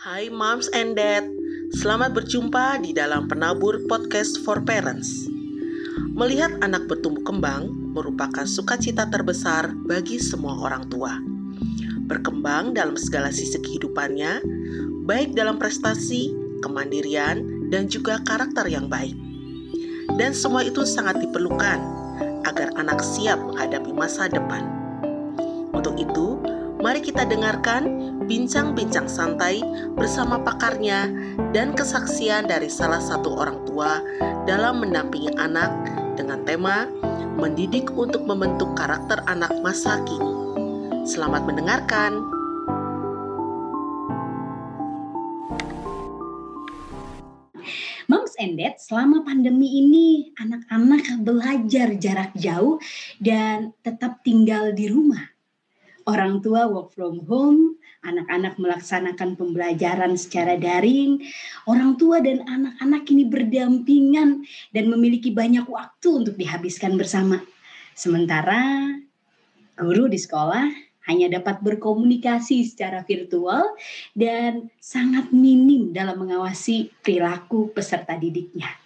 Hai Moms and Dad, selamat berjumpa di dalam Penabur Podcast for Parents. Melihat anak bertumbuh kembang merupakan sukacita terbesar bagi semua orang tua. Berkembang dalam segala sisi kehidupannya, baik dalam prestasi, kemandirian, dan juga karakter yang baik. Dan semua itu sangat diperlukan agar anak siap menghadapi masa depan. Untuk itu, Mari kita dengarkan bincang-bincang santai bersama pakarnya dan kesaksian dari salah satu orang tua dalam mendampingi anak dengan tema mendidik untuk membentuk karakter anak masa kini. Selamat mendengarkan. Moms and Dad, selama pandemi ini anak-anak belajar jarak jauh dan tetap tinggal di rumah orang tua work from home, anak-anak melaksanakan pembelajaran secara daring, orang tua dan anak-anak ini berdampingan dan memiliki banyak waktu untuk dihabiskan bersama. Sementara guru di sekolah hanya dapat berkomunikasi secara virtual dan sangat minim dalam mengawasi perilaku peserta didiknya.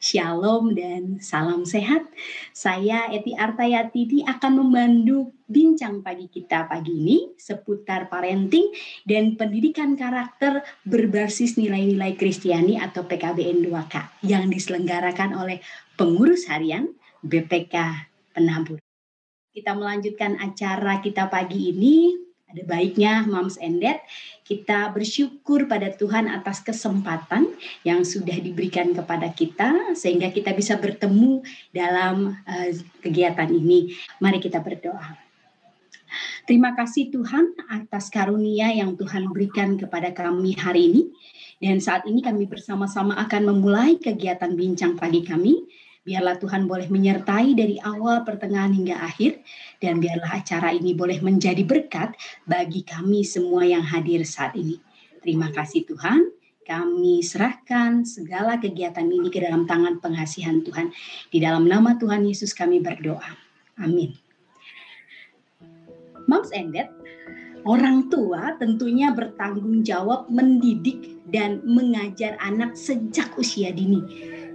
Shalom dan salam sehat. Saya Eti Artayati akan memandu bincang pagi kita pagi ini seputar parenting dan pendidikan karakter berbasis nilai-nilai Kristiani atau PKBN 2K yang diselenggarakan oleh pengurus harian BPK Penabur. Kita melanjutkan acara kita pagi ini ada baiknya Moms and Dad kita bersyukur pada Tuhan atas kesempatan yang sudah diberikan kepada kita sehingga kita bisa bertemu dalam uh, kegiatan ini. Mari kita berdoa. Terima kasih Tuhan atas karunia yang Tuhan berikan kepada kami hari ini. Dan saat ini kami bersama-sama akan memulai kegiatan bincang pagi kami Biarlah Tuhan boleh menyertai dari awal, pertengahan hingga akhir, dan biarlah acara ini boleh menjadi berkat bagi kami semua yang hadir saat ini. Terima kasih Tuhan. Kami serahkan segala kegiatan ini ke dalam tangan pengasihan Tuhan. Di dalam nama Tuhan Yesus kami berdoa. Amin. Moms and Dad, orang tua tentunya bertanggung jawab mendidik dan mengajar anak sejak usia dini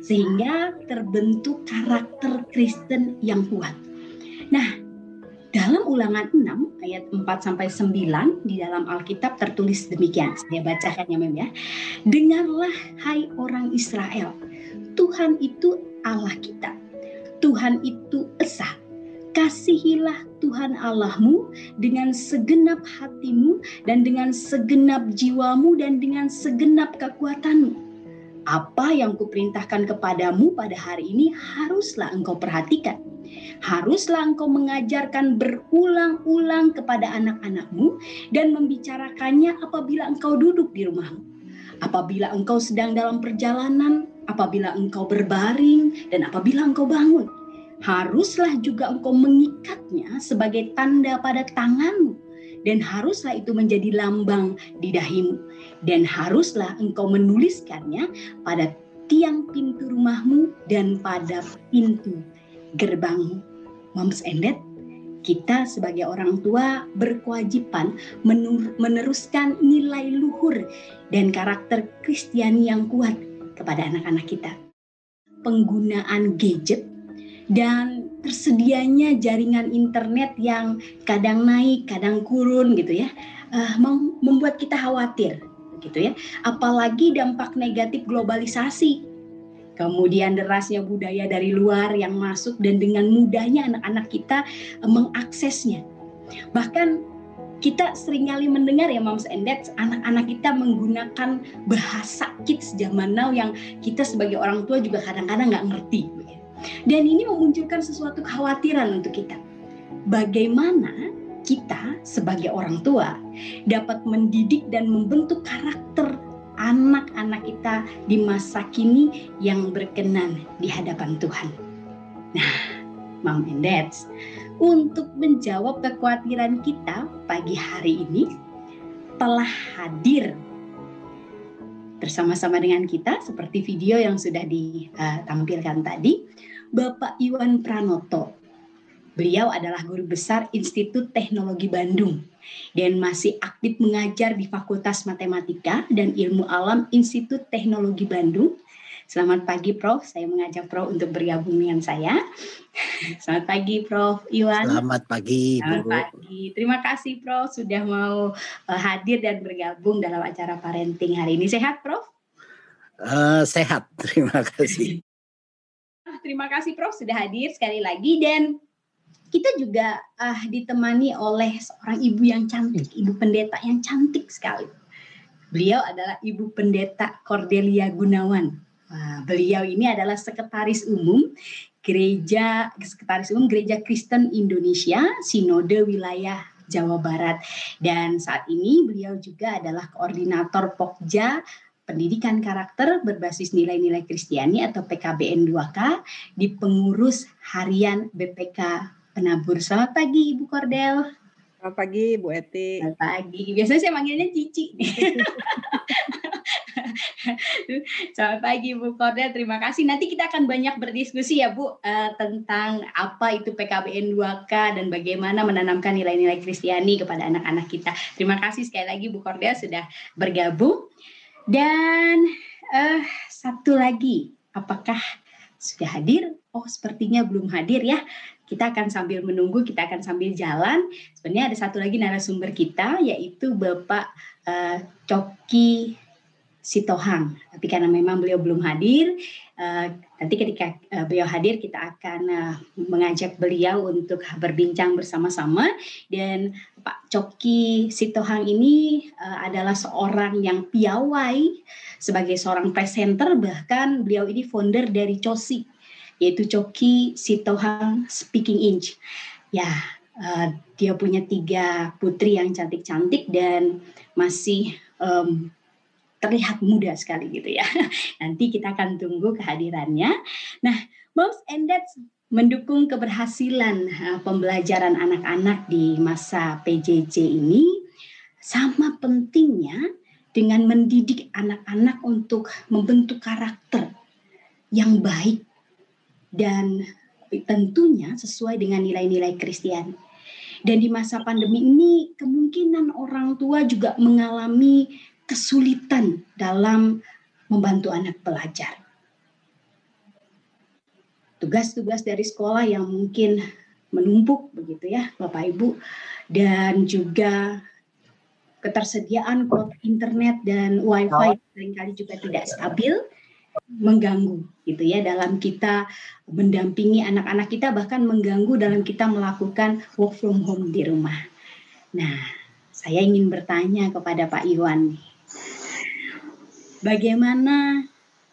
sehingga terbentuk karakter Kristen yang kuat. Nah, dalam ulangan 6 ayat 4 sampai 9 di dalam Alkitab tertulis demikian. Saya bacakan ya Mem ya. Dengarlah hai orang Israel. Tuhan itu Allah kita. Tuhan itu Esa. Kasihilah Tuhan Allahmu dengan segenap hatimu dan dengan segenap jiwamu dan dengan segenap kekuatanmu apa yang kuperintahkan kepadamu pada hari ini haruslah engkau perhatikan. Haruslah engkau mengajarkan berulang-ulang kepada anak-anakmu dan membicarakannya apabila engkau duduk di rumahmu. Apabila engkau sedang dalam perjalanan, apabila engkau berbaring, dan apabila engkau bangun. Haruslah juga engkau mengikatnya sebagai tanda pada tanganmu dan haruslah itu menjadi lambang di dahimu dan haruslah engkau menuliskannya pada tiang pintu rumahmu dan pada pintu gerbangmu. Moms and Dad, kita sebagai orang tua berkewajiban meneruskan nilai luhur dan karakter Kristiani yang kuat kepada anak-anak kita. Penggunaan gadget dan tersedianya jaringan internet yang kadang naik, kadang kurun gitu ya, uh, membuat kita khawatir gitu ya. Apalagi dampak negatif globalisasi. Kemudian derasnya budaya dari luar yang masuk dan dengan mudahnya anak-anak kita uh, mengaksesnya. Bahkan kita sering kali mendengar ya moms and dads anak-anak kita menggunakan bahasa kids zaman now yang kita sebagai orang tua juga kadang-kadang nggak ngerti dan ini memunculkan sesuatu kekhawatiran untuk kita. Bagaimana kita sebagai orang tua dapat mendidik dan membentuk karakter anak-anak kita di masa kini yang berkenan di hadapan Tuhan. Nah, Mom and Dads, untuk menjawab kekhawatiran kita pagi hari ini telah hadir bersama-sama dengan kita seperti video yang sudah ditampilkan tadi Bapak Iwan Pranoto. Beliau adalah guru besar Institut Teknologi Bandung dan masih aktif mengajar di Fakultas Matematika dan Ilmu Alam Institut Teknologi Bandung. Selamat pagi Prof, saya mengajak Prof untuk bergabung dengan saya. Selamat pagi Prof Iwan. Selamat pagi Selamat pagi. Terima kasih Prof sudah mau uh, hadir dan bergabung dalam acara parenting hari ini. Sehat Prof? Uh, sehat, terima kasih. Terima kasih Prof sudah hadir sekali lagi dan kita juga uh, ditemani oleh seorang ibu yang cantik, ibu pendeta yang cantik sekali. Beliau adalah Ibu Pendeta Cordelia Gunawan. Nah, beliau ini adalah sekretaris umum Gereja Sekretaris Umum Gereja Kristen Indonesia Sinode Wilayah Jawa Barat dan saat ini beliau juga adalah koordinator Pokja Pendidikan Karakter berbasis nilai-nilai Kristiani atau PKBN 2K di pengurus harian BPK penabur. Selamat pagi Ibu Kordel. Selamat pagi Bu Eti. Selamat pagi. Biasanya saya manggilnya Cici. Selamat pagi Bu Kordel, terima kasih. Nanti kita akan banyak berdiskusi ya Bu uh, tentang apa itu PKBN 2K dan bagaimana menanamkan nilai-nilai Kristiani kepada anak-anak kita. Terima kasih sekali lagi Bu Kordel sudah bergabung. Dan uh, satu lagi, apakah sudah hadir? Oh, sepertinya belum hadir ya kita akan sambil menunggu, kita akan sambil jalan. Sebenarnya ada satu lagi narasumber kita, yaitu Bapak uh, Coki Sitohang. Tapi karena memang beliau belum hadir, uh, nanti ketika uh, beliau hadir kita akan uh, mengajak beliau untuk berbincang bersama-sama. Dan Pak Coki Sitohang ini adalah seorang yang piawai sebagai seorang presenter, bahkan beliau ini founder dari COSI yaitu Coki Sitohang Speaking Inch. Ya, dia punya tiga putri yang cantik-cantik dan masih um, terlihat muda sekali gitu ya. Nanti kita akan tunggu kehadirannya. Nah, moms and dads mendukung keberhasilan pembelajaran anak-anak di masa PJJ ini sama pentingnya dengan mendidik anak-anak untuk membentuk karakter yang baik dan tentunya sesuai dengan nilai-nilai Kristen. Dan di masa pandemi ini kemungkinan orang tua juga mengalami kesulitan dalam membantu anak belajar. Tugas-tugas dari sekolah yang mungkin menumpuk begitu ya Bapak Ibu dan juga ketersediaan kuota internet dan wifi sering kali juga tidak stabil mengganggu gitu ya dalam kita mendampingi anak-anak kita bahkan mengganggu dalam kita melakukan work from home di rumah. Nah, saya ingin bertanya kepada Pak Iwan Bagaimana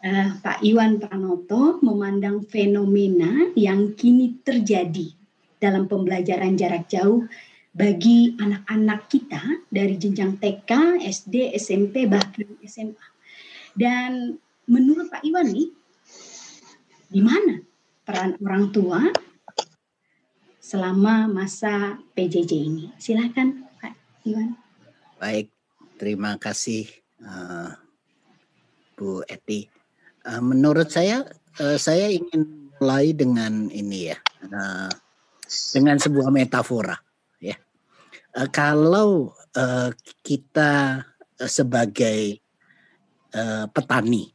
uh, Pak Iwan Pranoto memandang fenomena yang kini terjadi dalam pembelajaran jarak jauh bagi anak-anak kita dari jenjang TK, SD, SMP bahkan SMA. Dan menurut Pak Iwan nih, di mana peran orang tua selama masa PJJ ini? Silakan Pak Iwan. Baik, terima kasih uh, Bu Eti. Uh, menurut saya, uh, saya ingin mulai dengan ini ya, uh, dengan sebuah metafora. Ya, uh, kalau uh, kita sebagai uh, petani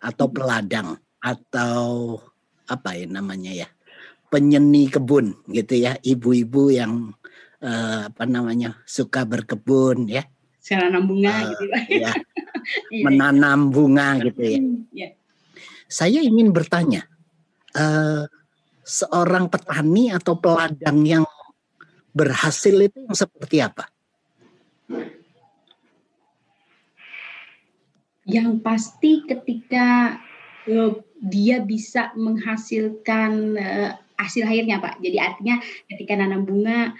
atau hmm. peladang atau apa ya namanya ya penyeni kebun gitu ya ibu-ibu yang uh, apa namanya suka berkebun ya menanam bunga uh, gitu ya. iya. menanam bunga gitu ya. Yeah. saya ingin bertanya uh, seorang petani atau peladang yang berhasil itu yang seperti apa? Yang pasti ketika uh, dia bisa menghasilkan uh, hasil akhirnya pak. Jadi artinya ketika nanam bunga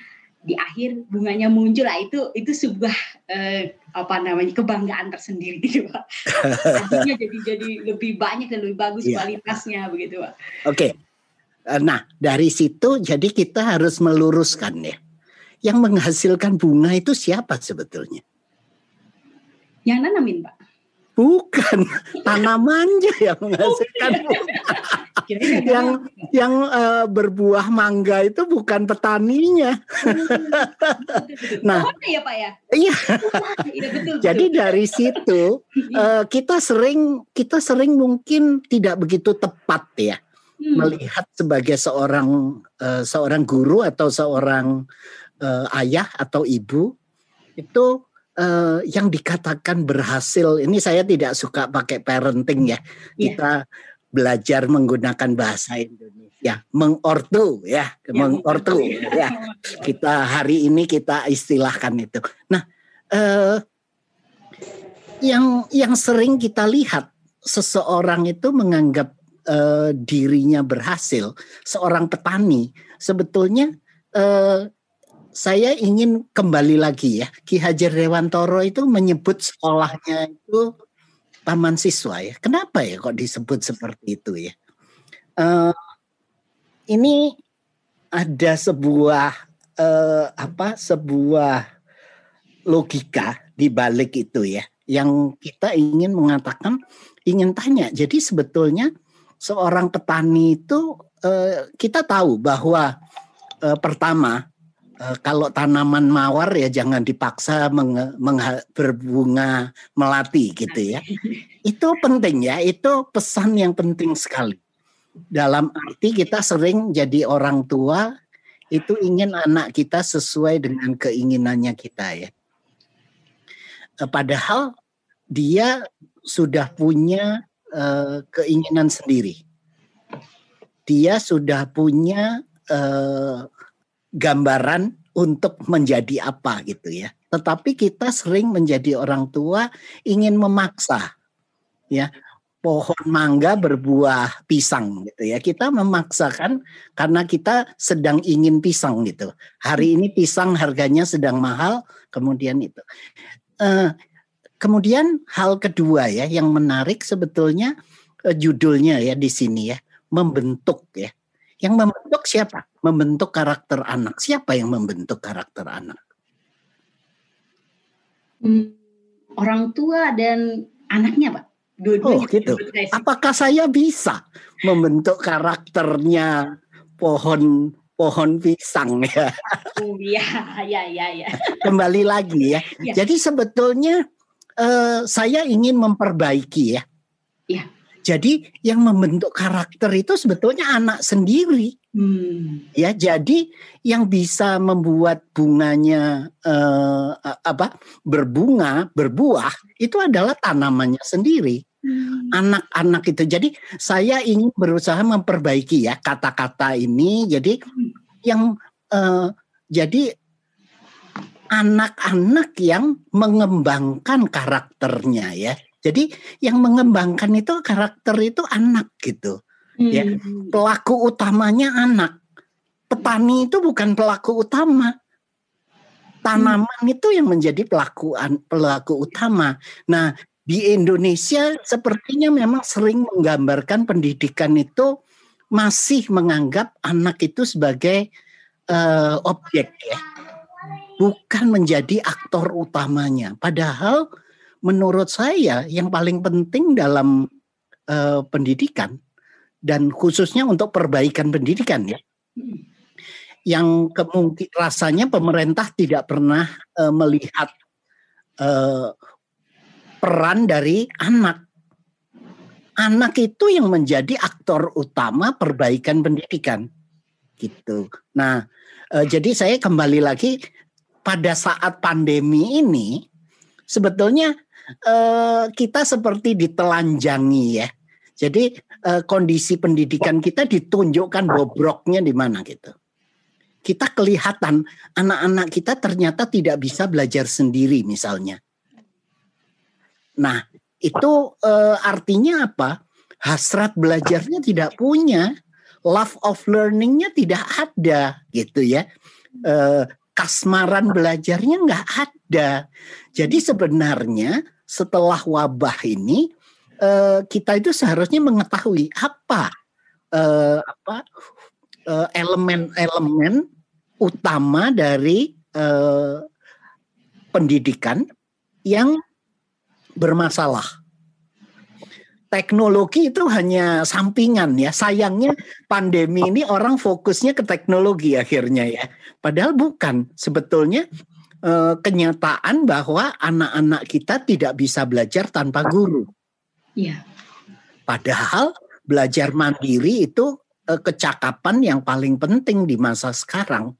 di akhir bunganya muncul lah itu itu sebuah uh, apa namanya kebanggaan tersendiri gitu pak. Artinya jadi jadi lebih banyak dan lebih bagus yeah. kualitasnya begitu pak. Oke. Okay. nah dari situ jadi kita harus meluruskan ya. Yang menghasilkan bunga itu siapa sebetulnya? Yang nanamin pak. Bukan, tanamannya yang menghasilkan bunga. yang yang uh, berbuah mangga itu bukan petaninya. nah, ya Pak ya. Iya. iya Jadi dari situ uh, kita sering kita sering mungkin tidak begitu tepat ya hmm. melihat sebagai seorang uh, seorang guru atau seorang uh, ayah atau ibu itu uh, yang dikatakan berhasil ini saya tidak suka pakai parenting ya yeah. kita belajar menggunakan bahasa Indonesia. Mengortu ya. Yeah, mengortu ya. Kita hari ini kita istilahkan itu. Nah uh, yang yang sering kita lihat seseorang itu menganggap uh, dirinya berhasil seorang petani. Sebetulnya uh, saya ingin kembali lagi ya. Ki Hajar Dewantoro itu menyebut sekolahnya itu taman siswa ya. Kenapa ya kok disebut seperti itu ya? Uh, ini ada sebuah uh, apa? Sebuah logika di balik itu ya. Yang kita ingin mengatakan, ingin tanya. Jadi sebetulnya seorang petani itu uh, kita tahu bahwa uh, pertama Eh, kalau tanaman mawar ya jangan dipaksa meng, meng, berbunga melati gitu ya. Itu penting ya, itu pesan yang penting sekali. Dalam arti kita sering jadi orang tua itu ingin anak kita sesuai dengan keinginannya kita ya. Eh, padahal dia sudah punya uh, keinginan sendiri. Dia sudah punya uh, gambaran untuk menjadi apa gitu ya. Tetapi kita sering menjadi orang tua ingin memaksa ya pohon mangga berbuah pisang gitu ya. Kita memaksakan karena kita sedang ingin pisang gitu. Hari ini pisang harganya sedang mahal, kemudian itu. Uh, kemudian hal kedua ya yang menarik sebetulnya uh, judulnya ya di sini ya membentuk ya yang membentuk siapa? Membentuk karakter anak. Siapa yang membentuk karakter anak? Hmm, orang tua dan anaknya, Pak. Dua oh, gitu. Apakah saya bisa membentuk karakternya pohon pohon pisang ya? Oh iya, ya, ya, ya. Kembali lagi ya. ya. Jadi sebetulnya uh, saya ingin memperbaiki ya. Ya. Jadi yang membentuk karakter itu sebetulnya anak sendiri. Hmm. Ya, jadi yang bisa membuat bunganya eh, apa berbunga, berbuah itu adalah tanamannya sendiri. Hmm. Anak-anak hmm. itu. Jadi saya ingin berusaha memperbaiki ya kata-kata ini. Jadi hmm. yang eh, jadi anak-anak yang mengembangkan karakternya ya. Jadi yang mengembangkan itu karakter itu anak gitu. Ya. Hmm. Ya. Pelaku utamanya anak. Petani itu bukan pelaku utama. Tanaman hmm. itu yang menjadi pelaku pelaku utama. Nah, di Indonesia sepertinya memang sering menggambarkan pendidikan itu masih menganggap anak itu sebagai uh, objek ya. Bukan menjadi aktor utamanya. Padahal menurut saya yang paling penting dalam uh, pendidikan dan khususnya untuk perbaikan pendidikan ya. Yang kemungkin rasanya pemerintah tidak pernah uh, melihat uh, peran dari anak. Anak itu yang menjadi aktor utama perbaikan pendidikan. Gitu. Nah, uh, jadi saya kembali lagi pada saat pandemi ini sebetulnya uh, kita seperti ditelanjangi ya. Jadi uh, kondisi pendidikan kita ditunjukkan bobroknya di mana gitu. Kita kelihatan anak-anak kita ternyata tidak bisa belajar sendiri misalnya. Nah, itu uh, artinya apa? Hasrat belajarnya tidak punya, love of learningnya tidak ada gitu ya. Uh, kasmaran belajarnya nggak ada. Jadi sebenarnya setelah wabah ini uh, kita itu seharusnya mengetahui apa uh, apa uh, elemen-elemen utama dari uh, pendidikan yang bermasalah. teknologi itu hanya sampingan ya. Sayangnya pandemi ini orang fokusnya ke teknologi akhirnya ya. Padahal bukan. Sebetulnya eh, kenyataan bahwa anak-anak kita tidak bisa belajar tanpa guru. Iya. Padahal belajar mandiri itu eh, kecakapan yang paling penting di masa sekarang.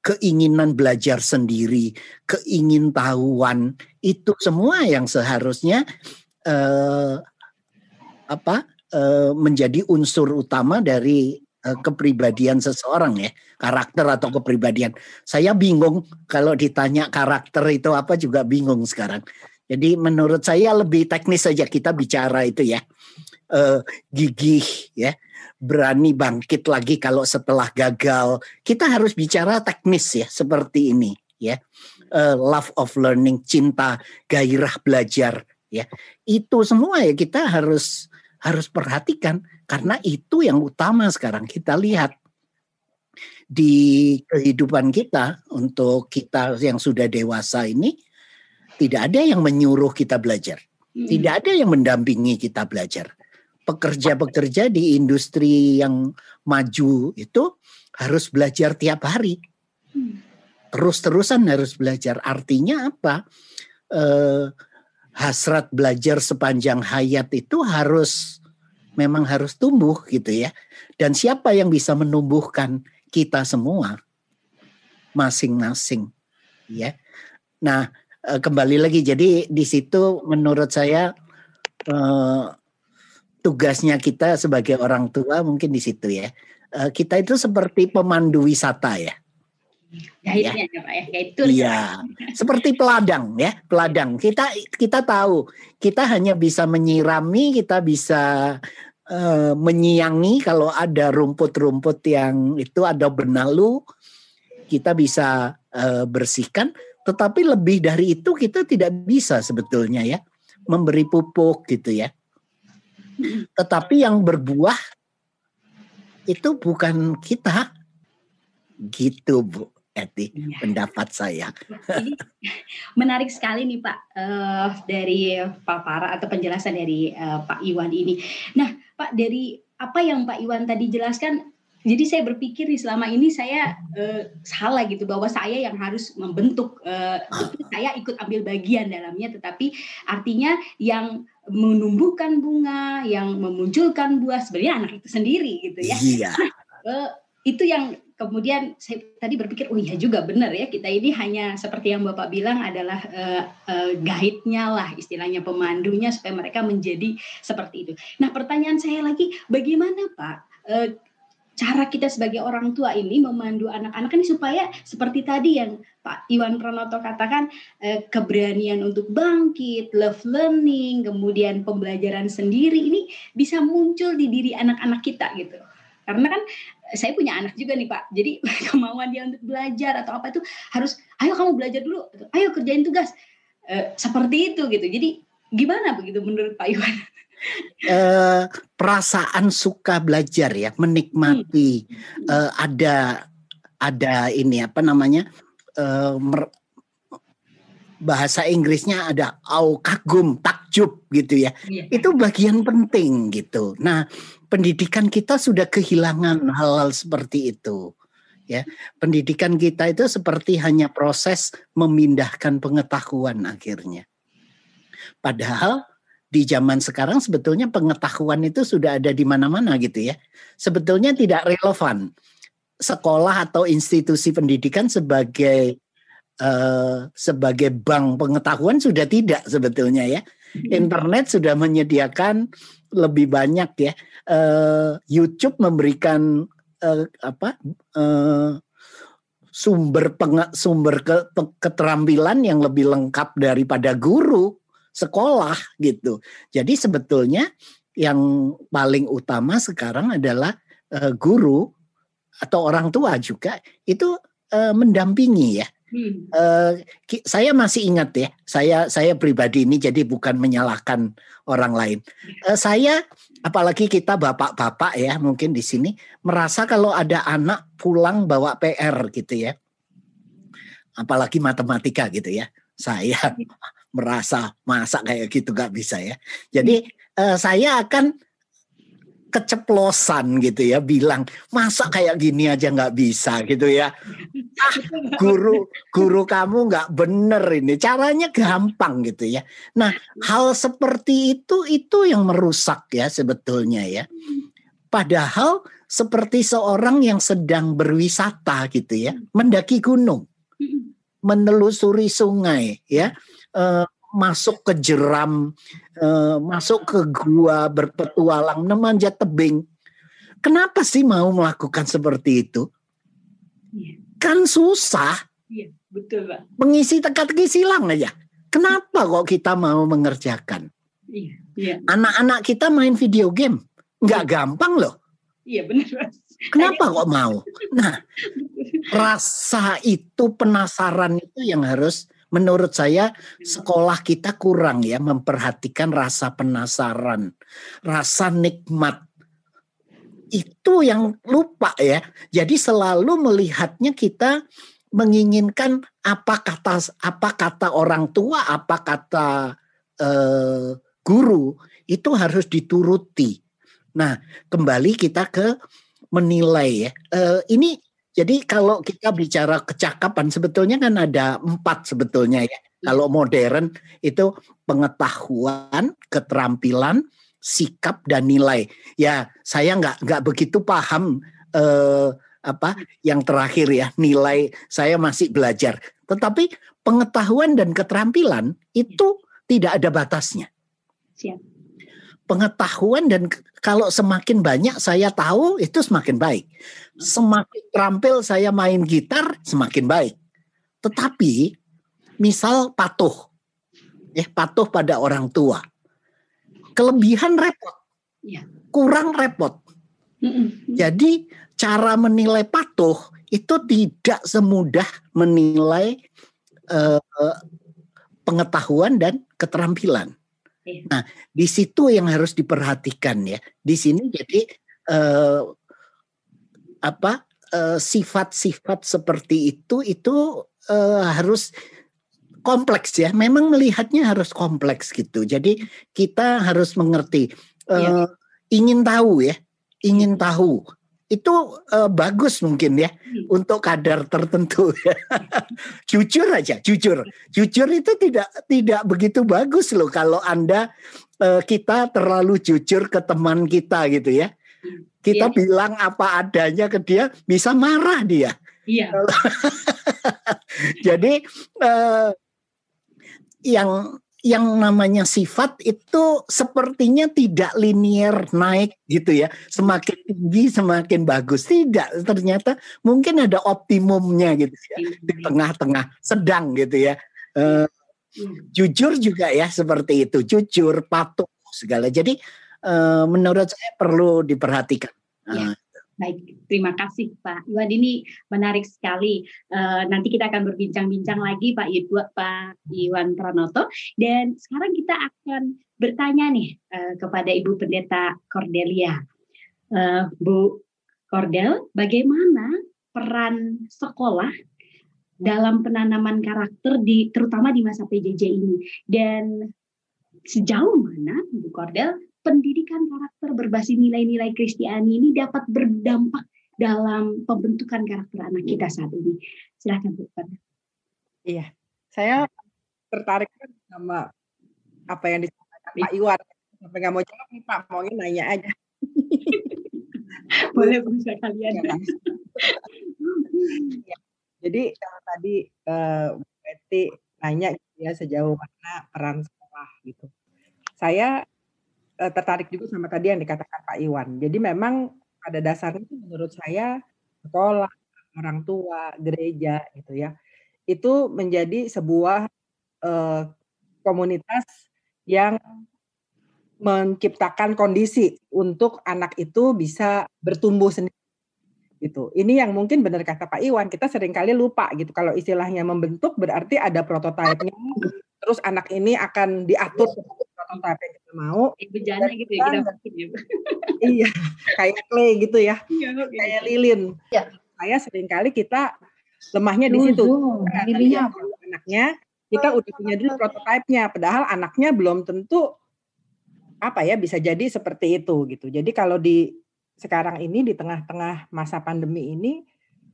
Keinginan belajar sendiri, keingintahuan itu semua yang seharusnya eh, apa eh, menjadi unsur utama dari kepribadian seseorang ya, karakter atau kepribadian. Saya bingung kalau ditanya karakter itu apa juga bingung sekarang. Jadi menurut saya lebih teknis saja kita bicara itu ya. Eh, gigih ya berani bangkit lagi kalau setelah gagal. Kita harus bicara teknis ya seperti ini ya. Uh, love of learning, cinta, gairah belajar ya. Itu semua ya kita harus harus perhatikan karena itu yang utama sekarang kita lihat di kehidupan kita untuk kita yang sudah dewasa ini tidak ada yang menyuruh kita belajar. Hmm. Tidak ada yang mendampingi kita belajar pekerja-pekerja di industri yang maju itu harus belajar tiap hari. Terus-terusan harus belajar. Artinya apa? Eh, hasrat belajar sepanjang hayat itu harus memang harus tumbuh gitu ya. Dan siapa yang bisa menumbuhkan kita semua masing-masing ya. Nah, eh, kembali lagi jadi di situ menurut saya eh, tugasnya kita sebagai orang tua mungkin di situ ya. Uh, kita itu seperti pemandu wisata ya. Ya, ya. Pak ya, itu. Iya, seperti peladang ya, peladang. Kita kita tahu, kita hanya bisa menyirami, kita bisa uh, menyiangi kalau ada rumput-rumput yang itu ada benalu, kita bisa uh, bersihkan. Tetapi lebih dari itu kita tidak bisa sebetulnya ya, memberi pupuk gitu ya tetapi yang berbuah itu bukan kita. Gitu Bu Eti, ya. pendapat saya. Ini menarik sekali nih Pak uh, dari Pak Para atau penjelasan dari uh, Pak Iwan ini. Nah Pak dari apa yang Pak Iwan tadi jelaskan jadi saya berpikir nih selama ini saya uh, salah gitu bahwa saya yang harus membentuk uh, saya ikut ambil bagian dalamnya tetapi artinya yang menumbuhkan bunga yang memunculkan buah sebenarnya anak itu sendiri gitu ya iya. uh, itu yang kemudian saya tadi berpikir oh iya juga benar ya kita ini hanya seperti yang bapak bilang adalah uh, uh, guide-nya lah istilahnya pemandunya supaya mereka menjadi seperti itu nah pertanyaan saya lagi bagaimana pak uh, cara kita sebagai orang tua ini memandu anak-anak ini supaya seperti tadi yang Pak Iwan Pranoto katakan keberanian untuk bangkit, love learning, kemudian pembelajaran sendiri ini bisa muncul di diri anak-anak kita gitu. Karena kan saya punya anak juga nih Pak. Jadi kemauan dia untuk belajar atau apa itu harus ayo kamu belajar dulu, ayo kerjain tugas. Eh, seperti itu gitu. Jadi gimana begitu menurut Pak Iwan? eh, perasaan suka belajar ya, menikmati hmm. eh, ada ada ini apa namanya eh, mer, bahasa Inggrisnya ada au kagum takjub gitu ya. Yeah. Itu bagian penting gitu. Nah, pendidikan kita sudah kehilangan hal-hal seperti itu. Ya, pendidikan kita itu seperti hanya proses memindahkan pengetahuan akhirnya. Padahal di zaman sekarang sebetulnya pengetahuan itu sudah ada di mana-mana gitu ya. Sebetulnya tidak relevan sekolah atau institusi pendidikan sebagai uh, sebagai bank pengetahuan sudah tidak sebetulnya ya. Hmm. Internet sudah menyediakan lebih banyak ya. Uh, YouTube memberikan uh, apa uh, sumber peng, sumber ke, keterampilan yang lebih lengkap daripada guru sekolah gitu. Jadi sebetulnya yang paling utama sekarang adalah uh, guru atau orang tua juga itu uh, mendampingi ya. Hmm. Uh, saya masih ingat ya, saya saya pribadi ini jadi bukan menyalahkan orang lain. Uh, saya apalagi kita bapak-bapak ya mungkin di sini merasa kalau ada anak pulang bawa PR gitu ya. Apalagi matematika gitu ya. Saya merasa masa kayak gitu gak bisa ya. Jadi uh, saya akan keceplosan gitu ya bilang masa kayak gini aja nggak bisa? gitu ya. Ah, guru guru kamu nggak bener ini. Caranya gampang gitu ya. Nah hal seperti itu itu yang merusak ya sebetulnya ya. Padahal seperti seorang yang sedang berwisata gitu ya mendaki gunung menelusuri sungai ya eh, masuk ke jeram, uh, masuk ke gua berpetualang, memanjat tebing. Kenapa sih mau melakukan seperti itu? Ya. Kan susah. Iya, betul, Pak. Mengisi teka-teki silang aja. Kenapa kok kita mau mengerjakan? Iya, iya. Anak-anak kita main video game. Nggak ya. gampang loh. Iya, benar, Pak. Kenapa kok mau? Nah, rasa itu penasaran itu yang harus menurut saya sekolah kita kurang ya memperhatikan rasa penasaran, rasa nikmat. Itu yang lupa ya. Jadi selalu melihatnya kita menginginkan apa kata apa kata orang tua, apa kata eh, guru itu harus dituruti. Nah, kembali kita ke menilai ya. Eh, ini jadi kalau kita bicara kecakapan sebetulnya kan ada empat sebetulnya ya. Kalau modern itu pengetahuan, keterampilan, sikap dan nilai. Ya saya nggak nggak begitu paham eh, apa yang terakhir ya nilai. Saya masih belajar. Tetapi pengetahuan dan keterampilan itu tidak ada batasnya. Siap. Pengetahuan dan kalau semakin banyak saya tahu itu semakin baik. Semakin terampil saya main gitar semakin baik. Tetapi misal patuh. Ya, patuh pada orang tua. Kelebihan repot. Ya. Kurang repot. Jadi cara menilai patuh itu tidak semudah menilai uh, pengetahuan dan keterampilan. Iya. Nah, di situ yang harus diperhatikan ya. Di sini jadi eh, apa eh, sifat-sifat seperti itu itu eh, harus kompleks ya. Memang melihatnya harus kompleks gitu. Jadi kita harus mengerti. Eh, ya. Ingin tahu ya, ingin tahu itu uh, bagus mungkin ya hmm. untuk kadar tertentu. jujur aja, jujur, jujur itu tidak tidak begitu bagus loh kalau anda uh, kita terlalu jujur ke teman kita gitu ya. Hmm. Kita yeah. bilang apa adanya ke dia bisa marah dia. Iya. Jadi uh, yang yang namanya sifat itu sepertinya tidak linier naik gitu ya. Semakin tinggi semakin bagus. Tidak, ternyata mungkin ada optimumnya gitu ya. Di tengah-tengah sedang gitu ya. Uh, jujur juga ya seperti itu. Jujur, patuh segala. Jadi uh, menurut saya perlu diperhatikan. Uh, Baik, terima kasih Pak Iwan. Ini menarik sekali. Uh, nanti kita akan berbincang-bincang lagi Pak Iwan, Pak Iwan Pranoto. Dan sekarang kita akan bertanya nih uh, kepada Ibu Pendeta Cordelia. Uh, Bu Cordel, bagaimana peran sekolah dalam penanaman karakter di terutama di masa PJJ ini dan sejauh mana Bu Cordel pendidikan karakter berbasis nilai-nilai Kristiani ini dapat berdampak dalam pembentukan karakter anak kita saat ini. Silahkan Bu. Iya, saya tertarik sama apa yang disampaikan Pak Iwan. Sampai nggak mau jawab nih Pak, mau nanya aja. Boleh bisa kalian. Ya, ya. Jadi kalau tadi uh, Betty nanya gitu ya sejauh mana peran sekolah gitu. Saya tertarik juga sama tadi yang dikatakan Pak Iwan. Jadi memang pada dasarnya menurut saya sekolah, orang tua, gereja gitu ya, itu menjadi sebuah uh, komunitas yang menciptakan kondisi untuk anak itu bisa bertumbuh sendiri gitu. Ini yang mungkin benar kata Pak Iwan, kita sering kali lupa gitu. Kalau istilahnya membentuk berarti ada prototipenya, terus anak ini akan diatur apa yang kita mau. Bejana gitu ya kita ya. iya, kayak clay gitu ya. Iya, kayak lilin. Iya. Saya sering kali kita lemahnya di situ. Lilinnya anaknya kita udah punya dulu prototipenya, padahal anaknya belum tentu apa ya bisa jadi seperti itu gitu. Jadi kalau di sekarang ini di tengah-tengah masa pandemi ini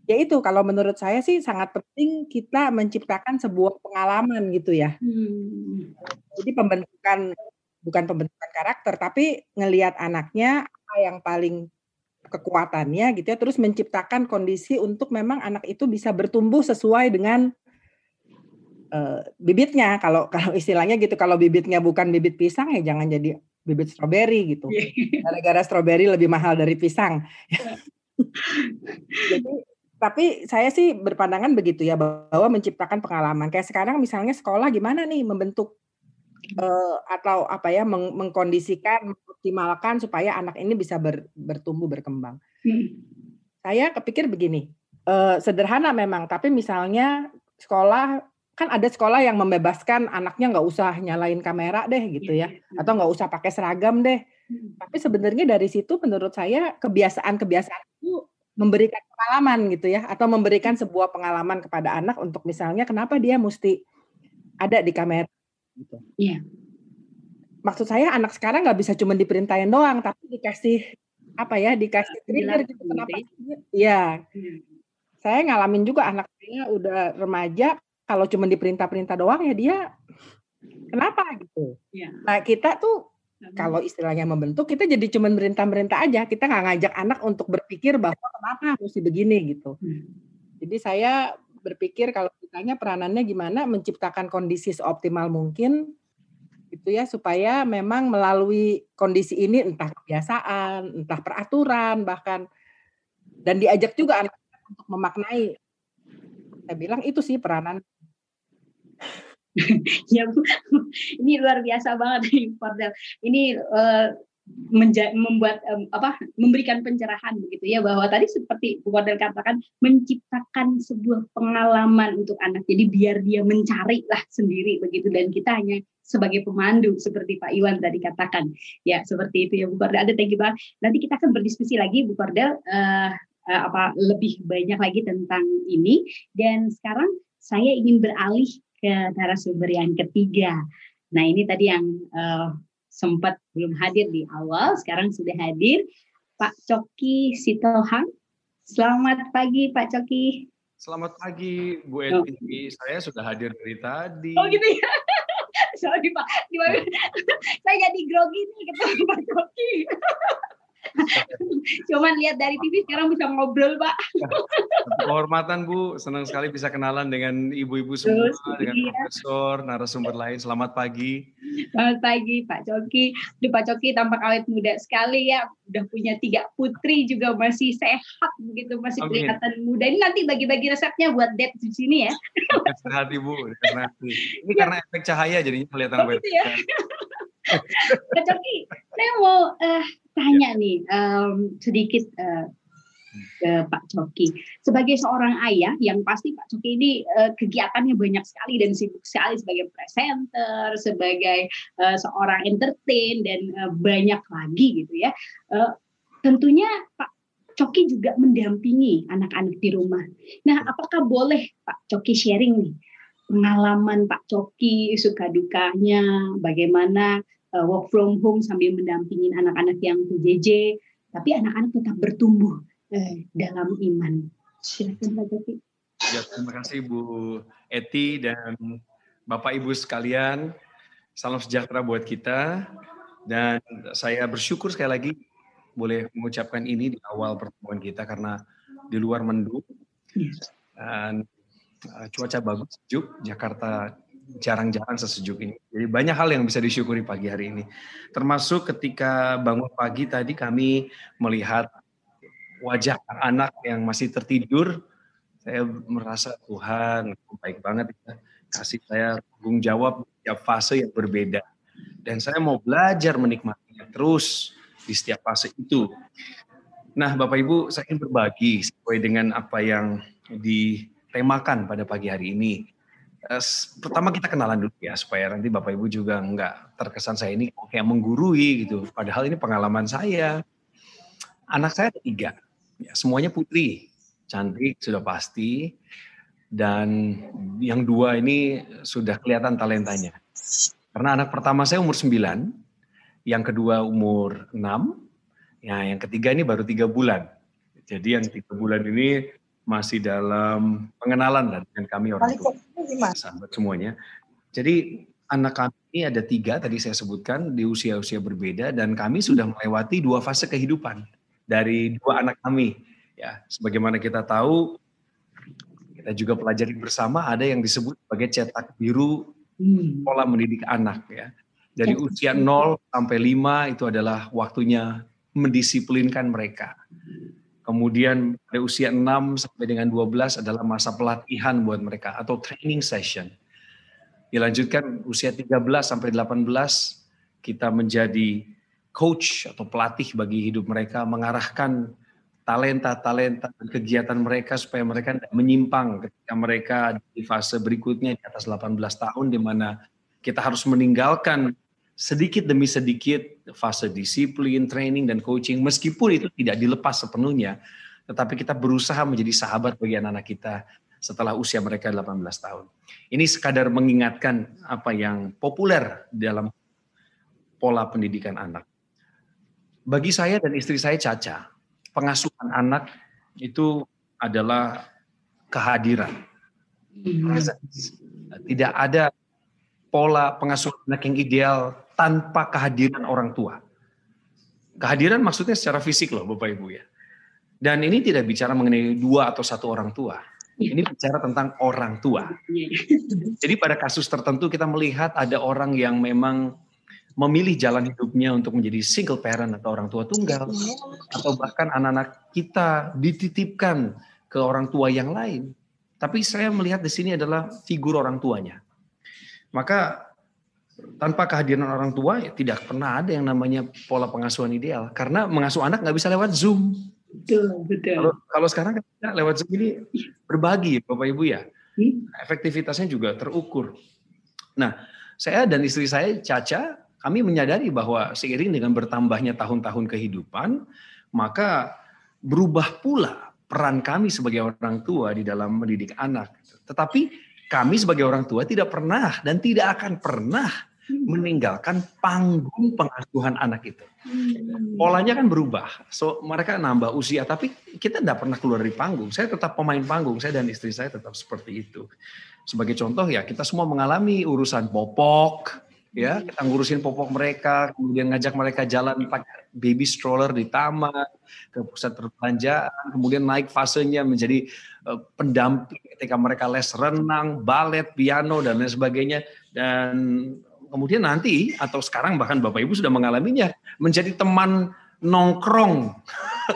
ya itu kalau menurut saya sih sangat penting kita menciptakan sebuah pengalaman gitu ya. Hmm. Jadi pembentukan bukan pembentukan karakter tapi ngelihat anaknya apa yang paling kekuatannya gitu ya terus menciptakan kondisi untuk memang anak itu bisa bertumbuh sesuai dengan uh, bibitnya kalau kalau istilahnya gitu kalau bibitnya bukan bibit pisang ya jangan jadi bibit stroberi gitu. Iya. Gara-gara stroberi lebih mahal dari pisang. Jadi tapi saya sih berpandangan begitu ya bahwa menciptakan pengalaman. Kayak sekarang misalnya sekolah gimana nih membentuk uh, atau apa ya meng mengkondisikan, mengoptimalkan supaya anak ini bisa ber, bertumbuh berkembang. Hmm. Saya kepikir begini, uh, sederhana memang, tapi misalnya sekolah kan ada sekolah yang membebaskan anaknya nggak usah nyalain kamera deh gitu ya iya, iya. atau nggak usah pakai seragam deh hmm. tapi sebenarnya dari situ menurut saya kebiasaan-kebiasaan itu memberikan pengalaman gitu ya atau memberikan sebuah pengalaman kepada anak untuk misalnya kenapa dia mesti ada di kamera gitu. Iya. Maksud saya anak sekarang nggak bisa cuma diperintahin doang tapi dikasih apa ya dikasih trigger gitu kenapa? Iya. Hmm. Saya ngalamin juga anak saya udah remaja kalau cuma diperintah-perintah doang ya dia kenapa gitu. Ya. Nah kita tuh kalau istilahnya membentuk kita jadi cuma merintah-merintah aja kita nggak ngajak anak untuk berpikir bahwa kenapa mesti begini gitu. Hmm. Jadi saya berpikir kalau ditanya peranannya gimana menciptakan kondisi seoptimal mungkin gitu ya supaya memang melalui kondisi ini entah kebiasaan, entah peraturan bahkan dan diajak juga anak untuk memaknai. Saya bilang itu sih peranan ya ini luar biasa banget nih Pordel. Ini menja membuat apa memberikan pencerahan begitu ya bahwa tadi seperti Bu Pordel katakan menciptakan sebuah pengalaman untuk anak. Jadi biar dia mencari lah sendiri begitu dan kita hanya sebagai pemandu seperti Pak Iwan tadi katakan. Ya, seperti itu ya Bu Pordel. Ada thank you banget. Nanti kita akan berdiskusi lagi Bu Pordel uh, uh, apa lebih banyak lagi tentang ini dan sekarang saya ingin beralih ke narasumber yang ketiga. Nah ini tadi yang uh, sempat belum hadir di awal, sekarang sudah hadir Pak Coki Sitohang. Selamat pagi Pak Coki. Selamat pagi Bu Eti. Oh. Saya sudah hadir dari tadi. Oh gitu ya. Sorry Pak, gimana? saya jadi grogi nih ketemu Pak Coki. Cuman lihat dari TV sekarang bisa ngobrol, Pak. Kehormatan Bu, senang sekali bisa kenalan dengan ibu-ibu semua, Terus, dengan iya. profesor, narasumber lain. Selamat pagi. Selamat pagi, Pak Coki. Duh, Pak Coki tampak awet muda sekali ya. Udah punya tiga putri juga masih sehat begitu, masih Amin. kelihatan muda. Ini nanti bagi-bagi resepnya buat date di sini ya. Sehat Ibu, sehat. Ini ya. karena efek cahaya jadinya kelihatan oh, gitu ya. Pak Coki, saya mau uh, tanya nih um, sedikit uh, ke Pak Coki. Sebagai seorang ayah yang pasti Pak Coki ini uh, kegiatannya banyak sekali dan sibuk sekali sebagai presenter, sebagai uh, seorang entertain dan uh, banyak lagi gitu ya. Uh, tentunya Pak Coki juga mendampingi anak-anak di rumah. Nah, apakah boleh Pak Coki sharing nih pengalaman Pak Coki suka dukanya, bagaimana uh, work from home sambil mendampingin anak-anak yang PJJ, tapi anak-anak tetap bertumbuh uh, dalam iman. Silakan Pak. Ya, terima kasih Bu Eti dan Bapak Ibu sekalian. Salam sejahtera buat kita dan saya bersyukur sekali lagi boleh mengucapkan ini di awal pertemuan kita karena di luar mendung yes. dan uh, cuaca bagus sejuk Jakarta jarang-jarang sesejuk ini. Jadi banyak hal yang bisa disyukuri pagi hari ini. Termasuk ketika bangun pagi tadi kami melihat wajah anak yang masih tertidur. Saya merasa Tuhan baik banget ya. Kasih saya tanggung jawab setiap fase yang berbeda. Dan saya mau belajar menikmatinya terus di setiap fase itu. Nah Bapak Ibu saya ingin berbagi sesuai dengan apa yang ditemakan pada pagi hari ini pertama kita kenalan dulu ya supaya nanti Bapak Ibu juga nggak terkesan saya ini kayak menggurui gitu. Padahal ini pengalaman saya. Anak saya ada tiga, ya, semuanya putri, cantik sudah pasti, dan yang dua ini sudah kelihatan talentanya. Karena anak pertama saya umur sembilan, yang kedua umur 6, ya yang ketiga ini baru tiga bulan. Jadi yang tiga bulan ini masih dalam pengenalan lah dengan kami orang tua, sahabat semuanya. Jadi anak kami ini ada tiga tadi saya sebutkan di usia-usia berbeda dan kami sudah melewati dua fase kehidupan dari dua anak kami. Ya, sebagaimana kita tahu, kita juga pelajari bersama ada yang disebut sebagai cetak biru hmm. pola mendidik anak ya. Dari usia 0 sampai 5 itu adalah waktunya mendisiplinkan mereka. Kemudian pada usia 6 sampai dengan 12 adalah masa pelatihan buat mereka atau training session. Dilanjutkan usia 13 sampai 18 kita menjadi coach atau pelatih bagi hidup mereka, mengarahkan talenta-talenta dan kegiatan mereka supaya mereka tidak menyimpang ketika mereka di fase berikutnya di atas 18 tahun di mana kita harus meninggalkan sedikit demi sedikit fase disiplin, training, dan coaching, meskipun itu tidak dilepas sepenuhnya, tetapi kita berusaha menjadi sahabat bagi anak-anak kita setelah usia mereka 18 tahun. Ini sekadar mengingatkan apa yang populer dalam pola pendidikan anak. Bagi saya dan istri saya Caca, pengasuhan anak itu adalah kehadiran. Hmm. Tidak ada pola pengasuhan anak yang ideal tanpa kehadiran orang tua. Kehadiran maksudnya secara fisik loh Bapak Ibu ya. Dan ini tidak bicara mengenai dua atau satu orang tua. Ini bicara tentang orang tua. Jadi pada kasus tertentu kita melihat ada orang yang memang memilih jalan hidupnya untuk menjadi single parent atau orang tua tunggal atau bahkan anak-anak kita dititipkan ke orang tua yang lain. Tapi saya melihat di sini adalah figur orang tuanya. Maka tanpa kehadiran orang tua ya tidak pernah ada yang namanya pola pengasuhan ideal karena mengasuh anak nggak bisa lewat zoom. Betul, betul. Kalau, kalau sekarang kita lewat zoom ini berbagi bapak ibu ya, hmm? efektivitasnya juga terukur. Nah, saya dan istri saya Caca, kami menyadari bahwa seiring dengan bertambahnya tahun-tahun kehidupan, maka berubah pula peran kami sebagai orang tua di dalam mendidik anak. Tetapi kami sebagai orang tua tidak pernah dan tidak akan pernah meninggalkan panggung pengasuhan anak itu. Hmm. Polanya kan berubah. So mereka nambah usia tapi kita tidak pernah keluar dari panggung. Saya tetap pemain panggung, saya dan istri saya tetap seperti itu. Sebagai contoh ya, kita semua mengalami urusan popok, ya kita ngurusin popok mereka kemudian ngajak mereka jalan pakai baby stroller di taman ke pusat perbelanjaan kemudian naik fasenya menjadi pendamping ketika mereka les renang balet piano dan lain sebagainya. Dan kemudian nanti atau sekarang bahkan bapak ibu sudah mengalaminya menjadi teman nongkrong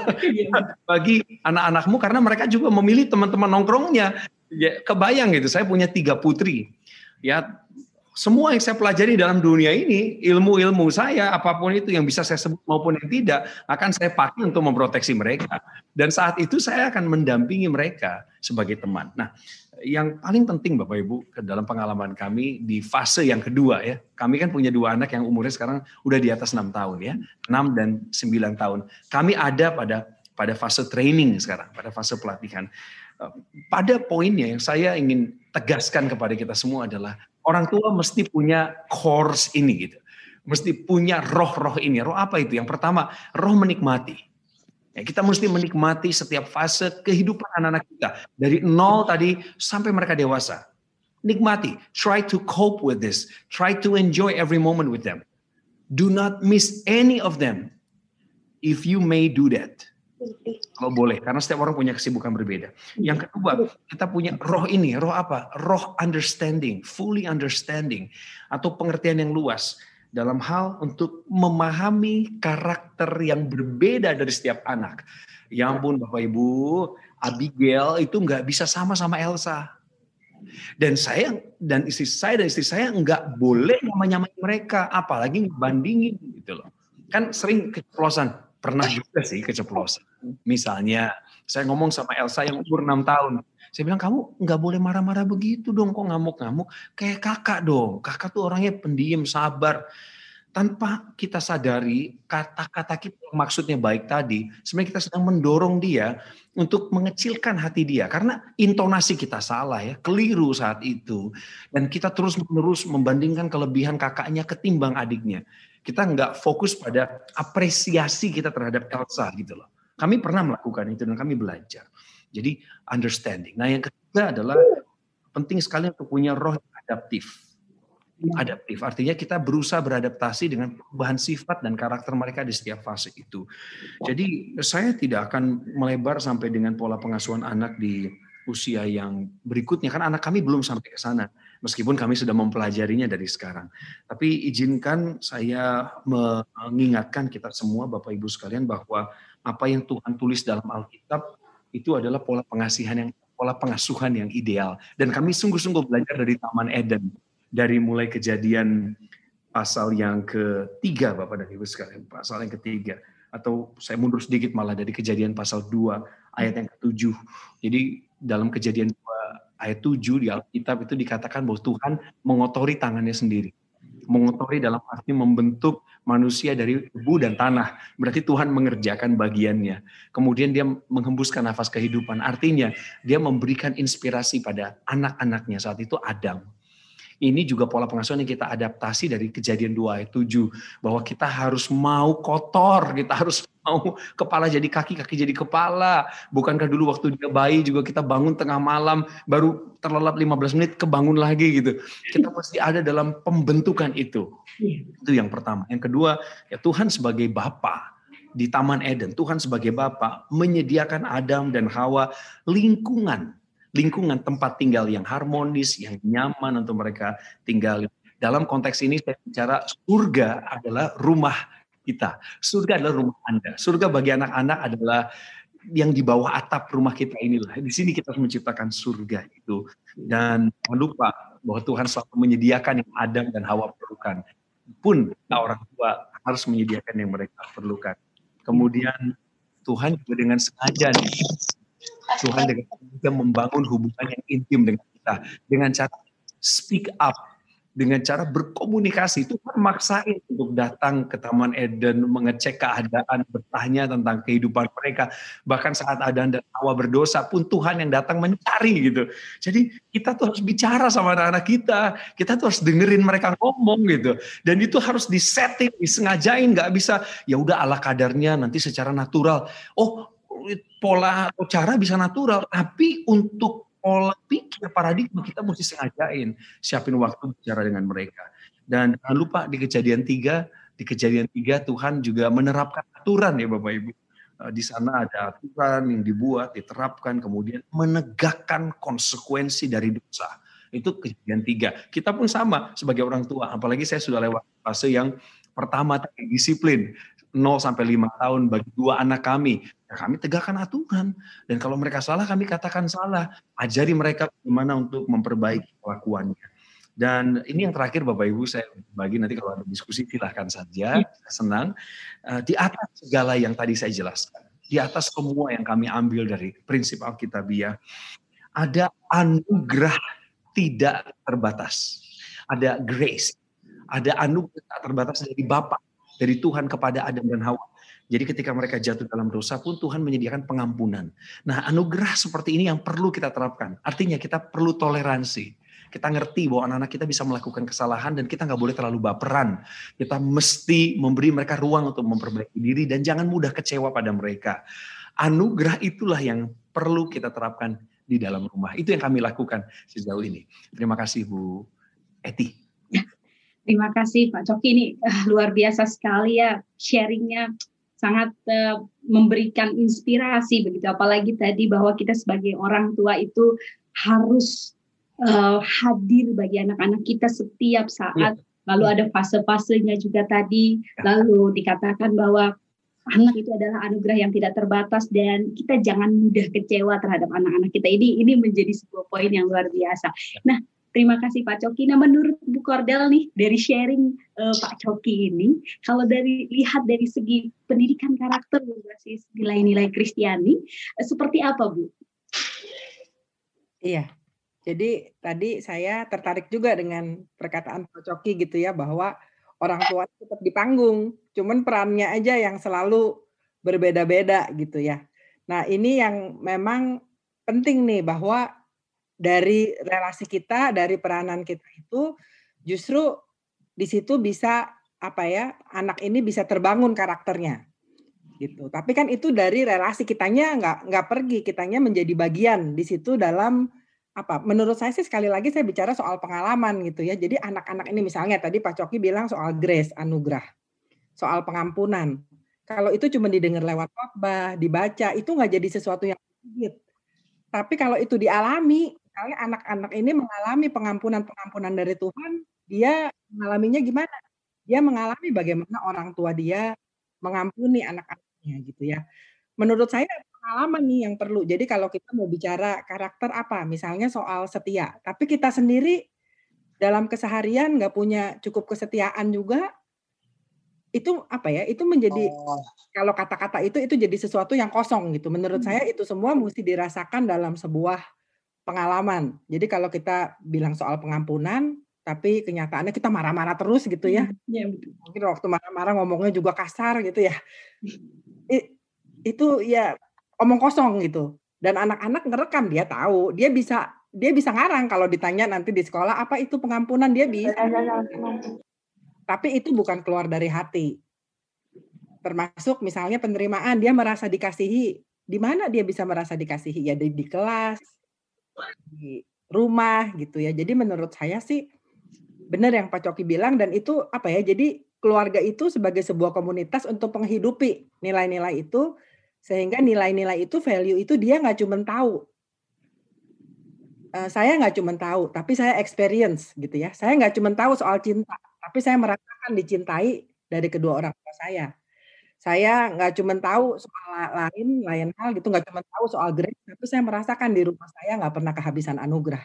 bagi anak-anakmu karena mereka juga memilih teman-teman nongkrongnya. Ya kebayang gitu saya punya tiga putri. Ya semua yang saya pelajari dalam dunia ini, ilmu-ilmu saya, apa pun itu yang bisa saya sebut maupun yang tidak, akan saya pakai untuk memproteksi mereka. Dan saat itu saya akan mendampingi mereka sebagai teman. Nah, yang paling penting Bapak Ibu dalam pengalaman kami di fase yang kedua ya. Kami kan punya dua anak yang umurnya sekarang udah di atas enam tahun ya. enam dan sembilan tahun. Kami ada pada pada fase training sekarang, pada fase pelatihan. Pada poinnya yang saya ingin tegaskan kepada kita semua adalah orang tua mesti punya course ini gitu. Mesti punya roh-roh ini. Roh apa itu? Yang pertama, roh menikmati. Ya, kita mesti menikmati setiap fase kehidupan anak-anak kita. Dari nol tadi sampai mereka dewasa. Nikmati. Try to cope with this. Try to enjoy every moment with them. Do not miss any of them. If you may do that. Kalau boleh, karena setiap orang punya kesibukan berbeda. Yang kedua, kita punya roh ini, roh apa? Roh understanding, fully understanding, atau pengertian yang luas dalam hal untuk memahami karakter yang berbeda dari setiap anak. Ya ampun Bapak Ibu, Abigail itu nggak bisa sama sama Elsa. Dan saya dan istri saya dan istri saya nggak boleh nyamain mereka, apalagi bandingin gitu loh. Kan sering keceplosan, pernah juga sih keceplosan. Misalnya saya ngomong sama Elsa yang umur 6 tahun. Saya bilang kamu nggak boleh marah-marah begitu dong, kok ngamuk-ngamuk. Kayak kakak dong. Kakak tuh orangnya pendiam, sabar. Tanpa kita sadari kata-kata kita maksudnya baik tadi, sebenarnya kita sedang mendorong dia untuk mengecilkan hati dia karena intonasi kita salah ya, keliru saat itu dan kita terus-menerus membandingkan kelebihan kakaknya ketimbang adiknya. Kita nggak fokus pada apresiasi kita terhadap Elsa gitu loh. Kami pernah melakukan itu dan kami belajar. Jadi understanding. Nah yang ketiga adalah penting sekali untuk punya roh adaptif. Adaptif artinya kita berusaha beradaptasi dengan perubahan sifat dan karakter mereka di setiap fase itu. Jadi saya tidak akan melebar sampai dengan pola pengasuhan anak di usia yang berikutnya kan anak kami belum sampai ke sana meskipun kami sudah mempelajarinya dari sekarang. Tapi izinkan saya mengingatkan kita semua Bapak Ibu sekalian bahwa apa yang Tuhan tulis dalam Alkitab itu adalah pola pengasihan yang pola pengasuhan yang ideal dan kami sungguh-sungguh belajar dari Taman Eden dari mulai kejadian pasal yang ketiga Bapak dan Ibu sekalian pasal yang ketiga atau saya mundur sedikit malah dari kejadian pasal 2 ayat yang ketujuh. Jadi dalam kejadian 2 ayat 7 di Alkitab itu dikatakan bahwa Tuhan mengotori tangannya sendiri. Mengotori dalam arti membentuk manusia dari debu dan tanah. Berarti Tuhan mengerjakan bagiannya. Kemudian dia menghembuskan nafas kehidupan. Artinya dia memberikan inspirasi pada anak-anaknya saat itu Adam. Ini juga pola pengasuhan yang kita adaptasi dari kejadian 2 ayat 7. Bahwa kita harus mau kotor, kita harus mau kepala jadi kaki, kaki jadi kepala. Bukankah dulu waktu dia bayi juga kita bangun tengah malam, baru terlelap 15 menit kebangun lagi gitu. Kita pasti ada dalam pembentukan itu. Iya. Itu yang pertama. Yang kedua, ya Tuhan sebagai Bapa di Taman Eden, Tuhan sebagai Bapa menyediakan Adam dan Hawa lingkungan lingkungan tempat tinggal yang harmonis, yang nyaman untuk mereka tinggal. Dalam konteks ini saya bicara surga adalah rumah kita. Surga adalah rumah Anda. Surga bagi anak-anak adalah yang di bawah atap rumah kita inilah. Di sini kita harus menciptakan surga itu. Dan jangan lupa bahwa Tuhan selalu menyediakan yang Adam dan Hawa perlukan. Pun orang tua harus menyediakan yang mereka perlukan. Kemudian Tuhan juga dengan sengaja nih, Tuhan dengan juga membangun hubungan yang intim dengan kita. Dengan cara speak up dengan cara berkomunikasi itu kan maksain untuk datang ke Taman Eden mengecek keadaan bertanya tentang kehidupan mereka. Bahkan saat Adam dan Hawa berdosa pun Tuhan yang datang mencari gitu. Jadi kita tuh harus bicara sama anak-anak kita. Kita tuh harus dengerin mereka ngomong gitu. Dan itu harus disetting disengajain. Nggak bisa ya udah ala kadarnya nanti secara natural. Oh pola atau cara bisa natural, tapi untuk pola pikir paradigma kita mesti sengajain siapin waktu bicara dengan mereka. Dan jangan lupa di kejadian tiga, di kejadian tiga Tuhan juga menerapkan aturan ya Bapak Ibu. Eh, di sana ada aturan yang dibuat, diterapkan, kemudian menegakkan konsekuensi dari dosa. Itu kejadian tiga. Kita pun sama sebagai orang tua, apalagi saya sudah lewat fase yang pertama disiplin. 0 sampai 5 tahun bagi dua anak kami. Ya kami tegakkan aturan. Dan kalau mereka salah, kami katakan salah. Ajari mereka bagaimana untuk memperbaiki kelakuannya. Dan ini yang terakhir Bapak Ibu saya bagi nanti kalau ada diskusi silahkan saja. Ya. Senang. Eh, di atas segala yang tadi saya jelaskan. Di atas semua yang kami ambil dari prinsip Alkitabiah. Ada anugerah tidak terbatas. Ada grace. Ada anugerah tak terbatas dari Bapak dari Tuhan kepada Adam dan Hawa. Jadi ketika mereka jatuh dalam dosa pun Tuhan menyediakan pengampunan. Nah anugerah seperti ini yang perlu kita terapkan. Artinya kita perlu toleransi. Kita ngerti bahwa anak-anak kita bisa melakukan kesalahan dan kita nggak boleh terlalu baperan. Kita mesti memberi mereka ruang untuk memperbaiki diri dan jangan mudah kecewa pada mereka. Anugerah itulah yang perlu kita terapkan di dalam rumah. Itu yang kami lakukan sejauh ini. Terima kasih Bu Eti. Terima kasih Pak Coki ini uh, luar biasa sekali ya sharingnya sangat uh, memberikan inspirasi begitu apalagi tadi bahwa kita sebagai orang tua itu harus uh, hadir bagi anak-anak kita setiap saat ya. lalu ada fase-fasenya juga tadi lalu dikatakan bahwa anak itu adalah anugerah yang tidak terbatas dan kita jangan mudah kecewa terhadap anak-anak kita ini ini menjadi sebuah poin yang luar biasa. Nah, Terima kasih Pak Coki. Nah menurut Bu Kordel nih dari sharing uh, Pak Coki ini, kalau dari lihat dari segi pendidikan karakter berbasis nilai-nilai Kristiani, uh, seperti apa Bu? Iya, jadi tadi saya tertarik juga dengan perkataan Pak Coki gitu ya bahwa orang tua tetap di panggung, cuman perannya aja yang selalu berbeda-beda gitu ya. Nah ini yang memang penting nih bahwa dari relasi kita, dari peranan kita itu justru di situ bisa apa ya anak ini bisa terbangun karakternya gitu. Tapi kan itu dari relasi kitanya nggak nggak pergi, kitanya menjadi bagian di situ dalam apa? Menurut saya sih sekali lagi saya bicara soal pengalaman gitu ya. Jadi anak-anak ini misalnya tadi Pak Coki bilang soal grace, anugerah, soal pengampunan. Kalau itu cuma didengar lewat khotbah, dibaca, itu nggak jadi sesuatu yang sedikit. Tapi kalau itu dialami, misalnya anak-anak ini mengalami pengampunan-pengampunan dari Tuhan, dia mengalaminya gimana? Dia mengalami bagaimana orang tua dia mengampuni anak-anaknya gitu ya. Menurut saya pengalaman nih yang perlu. Jadi kalau kita mau bicara karakter apa, misalnya soal setia, tapi kita sendiri dalam keseharian nggak punya cukup kesetiaan juga, itu apa ya? Itu menjadi oh. kalau kata-kata itu itu jadi sesuatu yang kosong gitu. Menurut hmm. saya itu semua mesti dirasakan dalam sebuah pengalaman. Jadi kalau kita bilang soal pengampunan, tapi kenyataannya kita marah-marah terus gitu ya. Iya betul. Mungkin waktu marah-marah ngomongnya juga kasar gitu ya. It, itu ya omong kosong gitu. Dan anak-anak ngerekam dia tahu, dia bisa dia bisa ngarang kalau ditanya nanti di sekolah apa itu pengampunan dia bisa. Tapi itu bukan keluar dari hati. Termasuk misalnya penerimaan dia merasa dikasihi. Di mana dia bisa merasa dikasihi? Ya di, di kelas, di rumah gitu ya. Jadi menurut saya sih benar yang Pak Coki bilang dan itu apa ya jadi keluarga itu sebagai sebuah komunitas untuk menghidupi nilai-nilai itu sehingga nilai-nilai itu value itu dia nggak cuma tahu. Uh, saya nggak cuma tahu tapi saya experience gitu ya. Saya nggak cuma tahu soal cinta tapi saya merasakan dicintai dari kedua orang tua saya saya nggak cuma tahu soal lain lain hal gitu nggak cuma tahu soal grace tapi saya merasakan di rumah saya nggak pernah kehabisan anugerah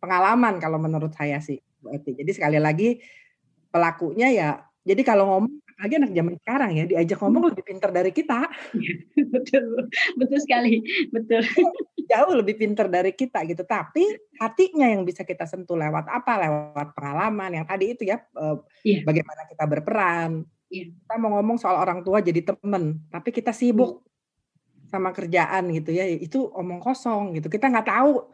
pengalaman kalau menurut saya sih Bu Eti. Jadi sekali lagi pelakunya ya jadi kalau ngomong lagi anak zaman sekarang ya diajak ngomong lebih pintar dari kita. betul, betul sekali, betul. Jauh lebih pintar dari kita gitu. Tapi hatinya yang bisa kita sentuh lewat apa? Lewat pengalaman yang tadi itu ya, yeah. bagaimana kita berperan. Yeah. Kita mau ngomong soal orang tua jadi temen, tapi kita sibuk yeah. sama kerjaan gitu ya. Itu omong kosong gitu. Kita nggak tahu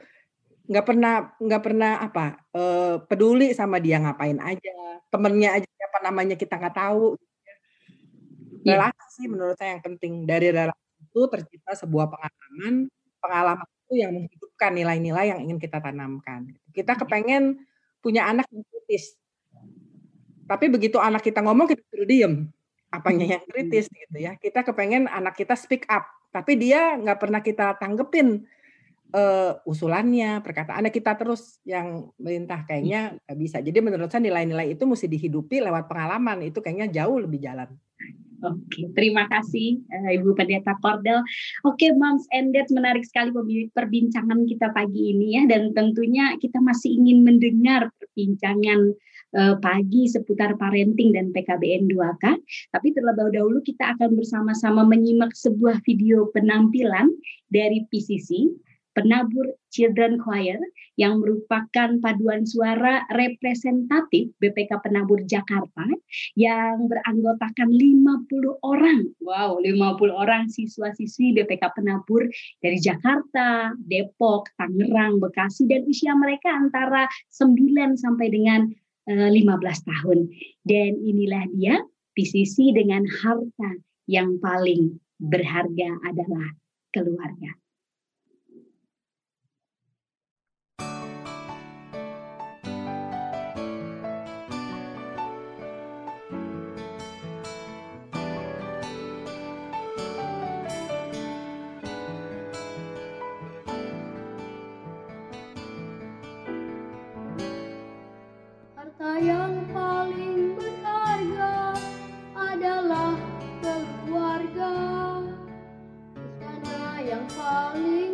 nggak pernah nggak pernah apa uh, peduli sama dia ngapain aja temennya aja apa namanya kita nggak tahu iya. relasi sih menurut saya yang penting dari relasi itu tercipta sebuah pengalaman pengalaman itu yang menghidupkan nilai-nilai yang ingin kita tanamkan kita kepengen punya anak yang kritis tapi begitu anak kita ngomong kita suruh diem. Apanya yang kritis gitu ya. Kita kepengen anak kita speak up. Tapi dia nggak pernah kita tanggepin uh, usulannya, perkataannya. Kita terus yang merintah kayaknya nggak bisa. Jadi menurut saya nilai-nilai itu mesti dihidupi lewat pengalaman. Itu kayaknya jauh lebih jalan. Oke, terima kasih uh, Ibu Pendeta Kordel. Oke, Moms and Dad, menarik sekali perbincangan kita pagi ini ya, dan tentunya kita masih ingin mendengar perbincangan uh, pagi seputar parenting dan PKBN 2K. Tapi terlebih dahulu kita akan bersama-sama menyimak sebuah video penampilan dari PCC Penabur Children Choir yang merupakan paduan suara representatif BPK Penabur Jakarta yang beranggotakan 50 orang. Wow, 50 orang siswa-siswi BPK Penabur dari Jakarta, Depok, Tangerang, Bekasi dan usia mereka antara 9 sampai dengan 15 eh, tahun. Dan inilah dia PCC dengan harta yang paling berharga adalah keluarga. falling.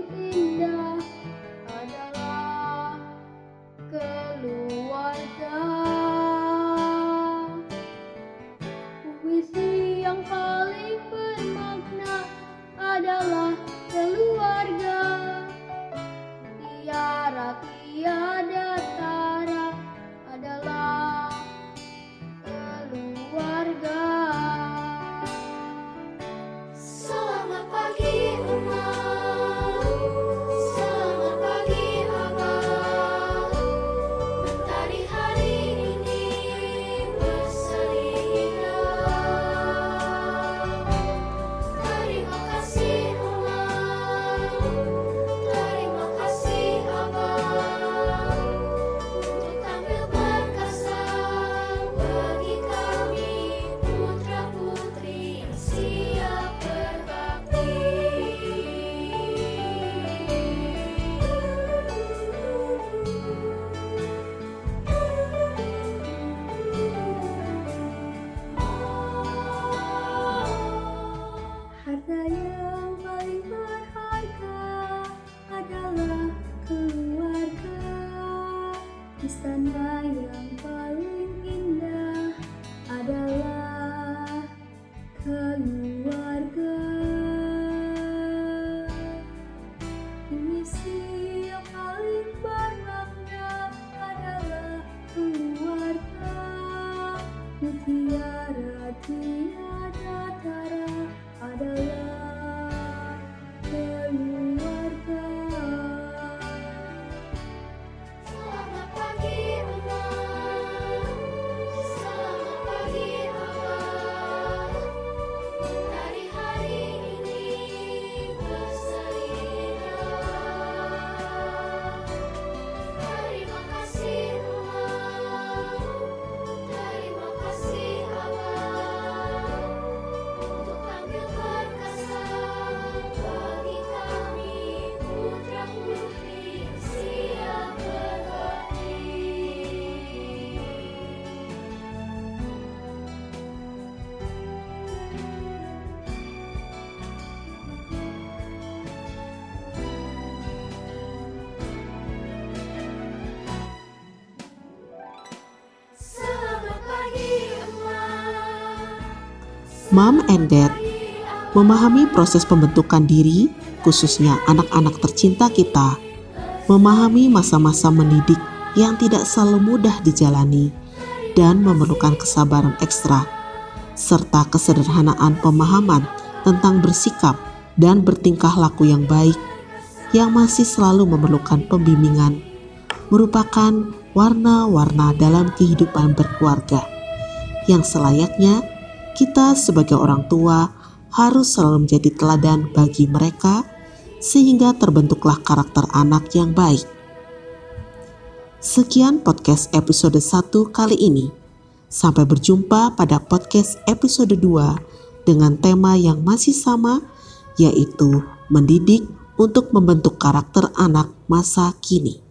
Mom and Dad memahami proses pembentukan diri, khususnya anak-anak tercinta kita, memahami masa-masa mendidik yang tidak selalu mudah dijalani, dan memerlukan kesabaran ekstra, serta kesederhanaan pemahaman tentang bersikap dan bertingkah laku yang baik yang masih selalu memerlukan pembimbingan, merupakan warna-warna dalam kehidupan berkeluarga yang selayaknya kita sebagai orang tua harus selalu menjadi teladan bagi mereka sehingga terbentuklah karakter anak yang baik. Sekian podcast episode 1 kali ini. Sampai berjumpa pada podcast episode 2 dengan tema yang masih sama yaitu mendidik untuk membentuk karakter anak masa kini.